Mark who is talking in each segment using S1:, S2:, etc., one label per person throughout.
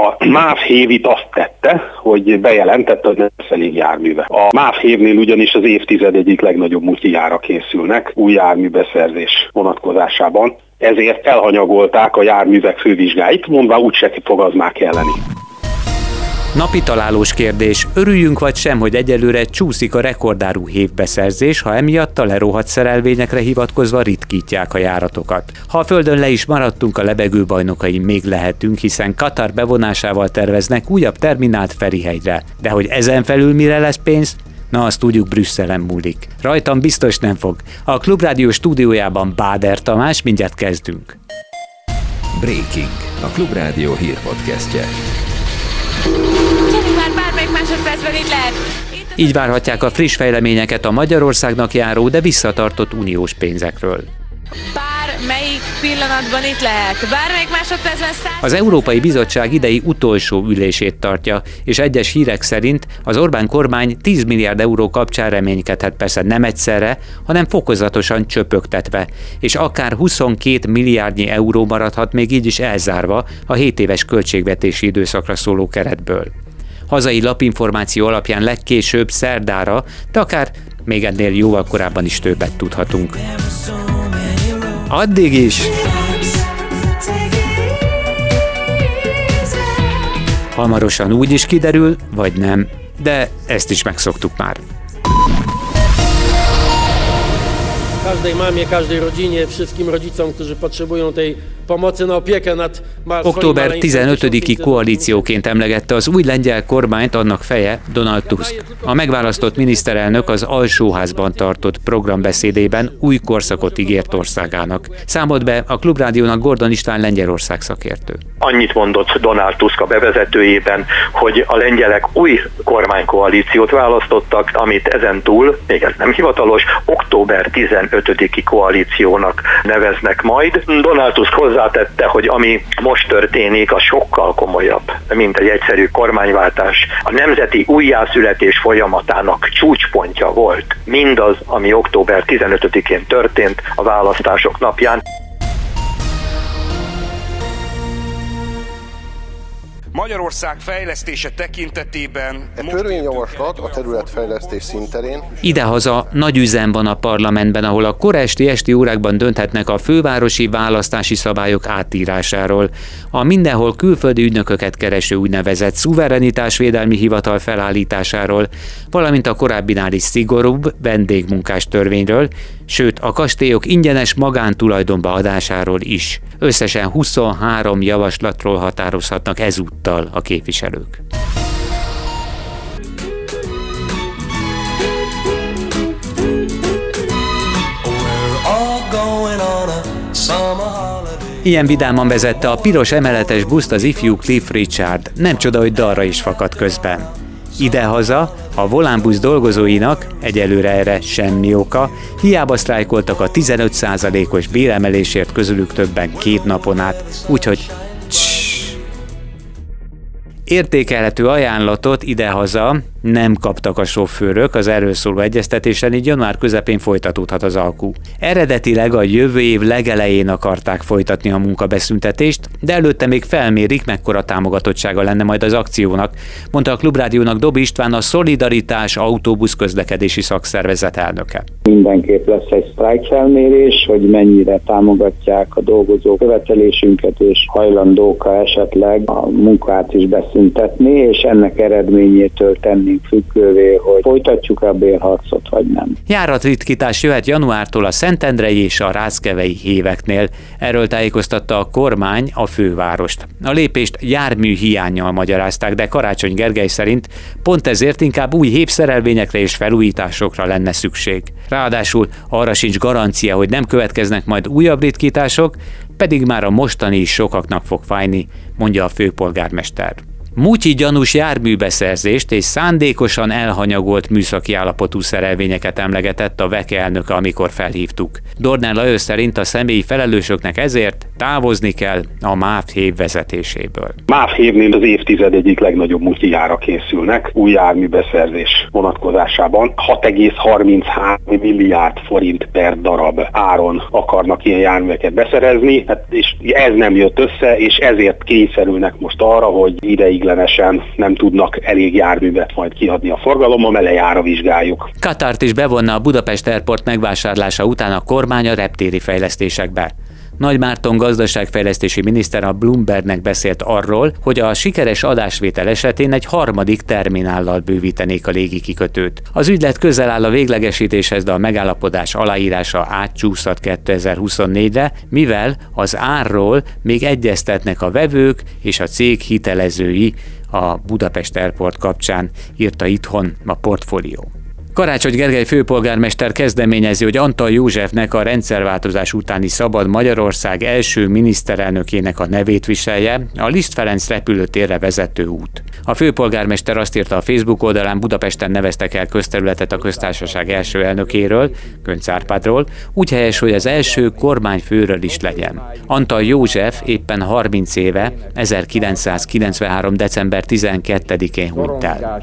S1: A MÁV Hévit azt tette, hogy bejelentette, hogy nem lesz elég járműve. A MÁV Hévnél ugyanis az évtized egyik legnagyobb mutyijára készülnek új járműbeszerzés vonatkozásában ezért elhanyagolták a járművek fővizsgáit, mondva úgyse fog az már kelleni.
S2: Napi találós kérdés. Örüljünk vagy sem, hogy egyelőre csúszik a rekordárú hévbeszerzés, ha emiatt a lerohadt szerelvényekre hivatkozva ritkítják a járatokat. Ha a földön le is maradtunk, a lebegő bajnokai még lehetünk, hiszen Katar bevonásával terveznek újabb terminált Ferihegyre. De hogy ezen felül mire lesz pénz, Na, azt tudjuk, Brüsszelen múlik. Rajtam biztos nem fog. A Klubrádió stúdiójában Báder Tamás, mindjárt kezdünk.
S3: Breaking, a Klubrádió hírpodcastje.
S4: Másodpercben itt lehet.
S2: Így várhatják a friss fejleményeket a Magyarországnak járó, de visszatartott uniós pénzekről.
S4: Bármelyik pillanatban itt lehet. Bármelyik másodpercben száz...
S2: Az Európai Bizottság idei utolsó ülését tartja, és egyes hírek szerint az Orbán kormány 10 milliárd euró kapcsán reménykedhet persze nem egyszerre, hanem fokozatosan csöpögtetve, és akár 22 milliárdnyi euró maradhat még így is elzárva a 7 éves költségvetési időszakra szóló keretből. Hazai lapinformáció alapján legkésőbb szerdára, de akár még ennél jóval korábban is többet tudhatunk. Addig is! Hamarosan úgy is kiderül, vagy nem, de ezt is megszoktuk már.
S5: każdej mamie, każdej rodzinie, wszystkim rodzicom, którzy potrzebują tej
S2: Október 15-i koalícióként emlegette az új lengyel kormányt annak feje Donald Tusk. A megválasztott miniszterelnök az alsóházban tartott programbeszédében új korszakot ígért országának. Számolt be a Klubrádiónak Gordon István Lengyelország szakértő.
S6: Annyit mondott Donald Tusk a bevezetőjében, hogy a lengyelek új kormánykoalíciót választottak, amit ezen túl, még ez nem hivatalos, október 15-i koalíciónak neveznek majd. Donald Tusk hozzátette, hogy ami most történik, a sokkal komolyabb, mint egy egyszerű kormányváltás. A nemzeti újjászületés folyamatának csúcspontja volt mindaz, ami október 15-én történt a választások napján.
S7: Magyarország fejlesztése tekintetében...
S8: A törvényjavaslat a területfejlesztés szinterén.
S2: Idehaza nagy üzem van a parlamentben, ahol a koresti esti órákban dönthetnek a fővárosi választási szabályok átírásáról, a mindenhol külföldi ügynököket kereső úgynevezett szuverenitásvédelmi hivatal felállításáról, valamint a korábbinál is szigorúbb vendégmunkás törvényről, sőt a kastélyok ingyenes magántulajdonba adásáról is. Összesen 23 javaslatról határozhatnak ezúttal a képviselők. Ilyen vidáman vezette a piros emeletes buszt az ifjú Cliff Richard. Nem csoda, hogy dalra is fakadt közben. Idehaza a volánbusz dolgozóinak egyelőre erre semmi oka, hiába sztrájkoltak a 15%-os béremelésért közülük többen két napon át, úgyhogy Értékelhető ajánlatot idehaza nem kaptak a sofőrök az erről szóló egyeztetésen, így január közepén folytatódhat az alkú. Eredetileg a jövő év legelején akarták folytatni a munkabeszüntetést, de előtte még felmérik, mekkora támogatottsága lenne majd az akciónak, mondta a Klubrádiónak Dobi István a Szolidaritás autóbusz közlekedési szakszervezet elnöke.
S9: Mindenképp lesz egy sztrájkfelmérés, hogy mennyire támogatják a dolgozók követelésünket, és hajlandók esetleg a munkát is beszüntetni, és ennek eredményétől tenni függővé, hogy folytatjuk a bérharcot, vagy nem.
S2: Járatritkítás jöhet januártól a Szentendrei és a Rászkevei héveknél. Erről tájékoztatta a kormány a fővárost. A lépést jármű hiányjal magyarázták, de Karácsony Gergely szerint pont ezért inkább új hévszerelvényekre és felújításokra lenne szükség. Ráadásul arra sincs garancia, hogy nem következnek majd újabb ritkítások, pedig már a mostani is sokaknak fog fájni, mondja a főpolgármester. Mutyi gyanús járműbeszerzést és szándékosan elhanyagolt műszaki állapotú szerelvényeket emlegetett a VEK elnöke, amikor felhívtuk. Dornán Lajos szerint a személyi felelősöknek ezért távozni kell a MÁV hév vezetéséből.
S1: MÁV hévnél az évtized egyik legnagyobb mutyijára készülnek új járműbeszerzés vonatkozásában. 6,33 milliárd forint per darab áron akarnak ilyen járműveket beszerezni, hát és ez nem jött össze, és ezért kényszerülnek most arra, hogy ideiglenesen nem tudnak elég járművet majd kiadni a forgalomba, melejára vizsgáljuk.
S2: Katárt is bevonna a Budapest Airport megvásárlása után a kormány a reptéri fejlesztésekbe. Nagy Márton gazdaságfejlesztési miniszter a Bloombergnek beszélt arról, hogy a sikeres adásvétel esetén egy harmadik terminállal bővítenék a légi kikötőt. Az ügylet közel áll a véglegesítéshez, de a megállapodás aláírása átcsúszhat 2024-re, mivel az árról még egyeztetnek a vevők és a cég hitelezői a Budapest Airport kapcsán, írta itthon a portfólió. Karácsony Gergely főpolgármester kezdeményezi, hogy Antal Józsefnek a rendszerváltozás utáni Szabad Magyarország első miniszterelnökének a nevét viselje a Liszt Ferenc repülőtérre vezető út. A főpolgármester azt írta a Facebook oldalán Budapesten neveztek el közterületet a köztársaság első elnökéről, Gönc Árpádról, úgy helyes, hogy az első kormányfőről is legyen. Antal József éppen 30 éve, 1993. december 12-én hunyt el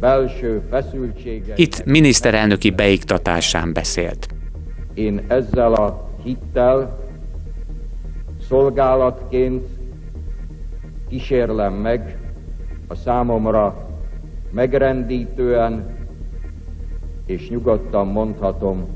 S2: belső feszültséget. Itt miniszterelnöki beiktatásán beszélt.
S10: Én ezzel a hittel szolgálatként kísérlem meg a számomra megrendítően és nyugodtan mondhatom,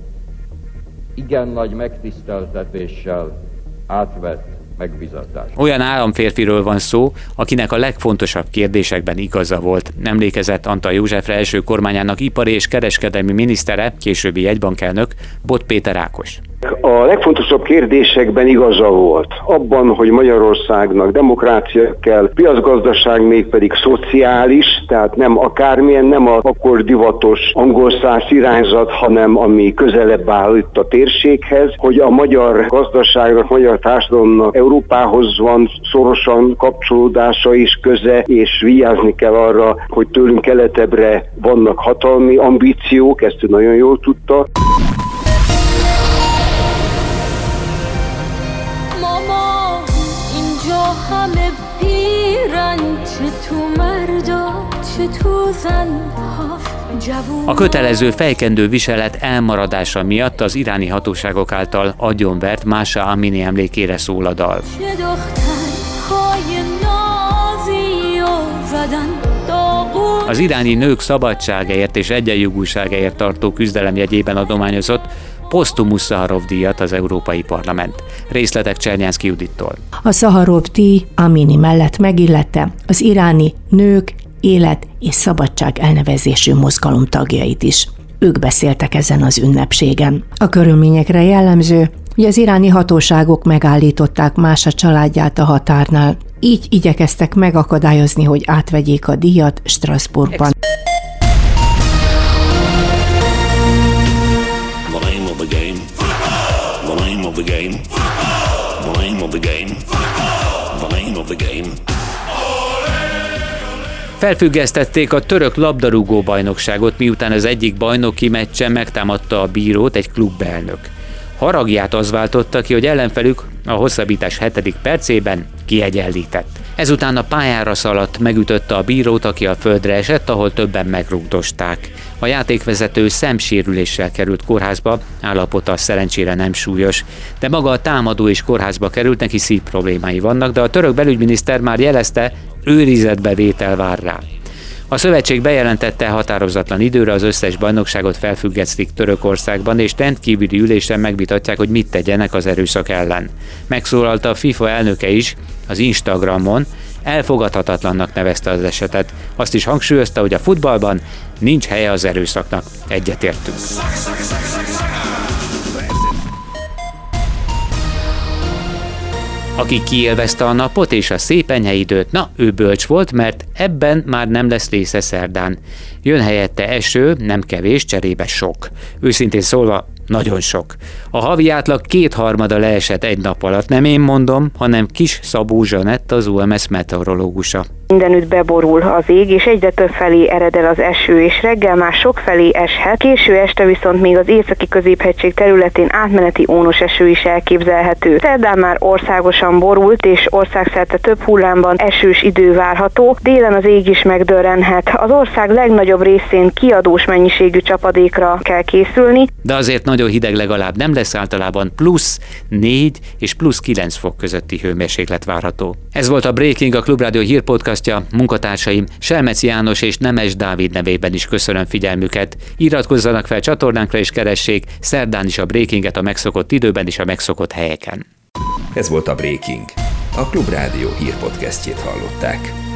S10: igen nagy megtiszteltetéssel átvett megbizatás.
S2: Olyan államférfiről van szó, akinek a legfontosabb kérdésekben igaza volt. Emlékezett Antal Józsefre első kormányának ipari és kereskedelmi minisztere, későbbi jegybankelnök, Bot Péter Ákos.
S11: A legfontosabb kérdésekben igaza volt. Abban, hogy Magyarországnak demokrácia kell, piacgazdaság még pedig szociális, tehát nem akármilyen, nem a akkor divatos angol száz irányzat, hanem ami közelebb áll itt a térséghez, hogy a magyar gazdaságnak, magyar társadalomnak Európához van szorosan kapcsolódása is köze, és vigyázni kell arra, hogy tőlünk keletebbre vannak hatalmi ambíciók, ezt ő nagyon jól tudta.
S2: A kötelező fejkendő viselet elmaradása miatt az iráni hatóságok által agyonvert Mása Amini emlékére szól a dal. Az iráni nők szabadságáért és egyenjogúságáért tartó küzdelem jegyében adományozott posztumusz Szaharov díjat az Európai Parlament. Részletek Csernyánszki Judittól.
S12: A Szaharov díj Amini mellett megillette az iráni nők élet és szabadság elnevezésű mozgalom tagjait is. Ők beszéltek ezen az ünnepségen. A körülményekre jellemző, hogy az iráni hatóságok megállították más a családját a határnál. Így igyekeztek megakadályozni, hogy átvegyék a díjat Strasbourgban.
S2: Felfüggesztették a török labdarúgó bajnokságot, miután az egyik bajnoki meccsen megtámadta a bírót egy klubelnök. Haragját az váltotta ki, hogy ellenfelük a hosszabbítás hetedik percében kiegyenlített. Ezután a pályára szaladt, megütötte a bírót, aki a földre esett, ahol többen megrúgdosták. A játékvezető szemsérüléssel került kórházba, állapota szerencsére nem súlyos, de maga a támadó is kórházba került, neki szív problémái vannak, de a török belügyminiszter már jelezte, őrizetbevétel vár rá. A szövetség bejelentette határozatlan időre az összes bajnokságot felfüggesztik Törökországban, és rendkívüli ülésen megvitatják, hogy mit tegyenek az erőszak ellen. Megszólalta a FIFA elnöke is az Instagramon, elfogadhatatlannak nevezte az esetet. Azt is hangsúlyozta, hogy a futballban nincs helye az erőszaknak. Egyetértünk. Aki kiélvezte a napot és a szép időt, na, ő bölcs volt, mert ebben már nem lesz része szerdán. Jön helyette eső, nem kevés, cserébe sok. Őszintén szólva, Nagyon sok. A havi átlag kétharmada leesett egy nap alatt. Nem én mondom, hanem kis Szabó Zsanett, az UMS meteorológusa.
S13: Mindenütt beborul az ég, és egyre több felé ered el az eső, és reggel már sok felé eshet. Késő este viszont még az északi középhegység területén átmeneti ónos eső is elképzelhető. Szerdán már országosan borult, és országszerte több hullámban esős idő várható. Délen az ég is megdörrenhet. Az ország legnagyobb részén kiadós mennyiségű csapadékra kell készülni.
S2: De azért nagyon hideg legalább nem lesz általában plusz 4 és plusz 9 fok közötti hőmérséklet várható. Ez volt a Breaking, a Klubrádió hírpodcastja. Munkatársaim Selmeci János és Nemes Dávid nevében is köszönöm figyelmüket. Iratkozzanak fel csatornánkra és keressék szerdán is a Breakinget a megszokott időben és a megszokott helyeken.
S3: Ez volt a Breaking. A Klubrádió hírpodcastjét hallották.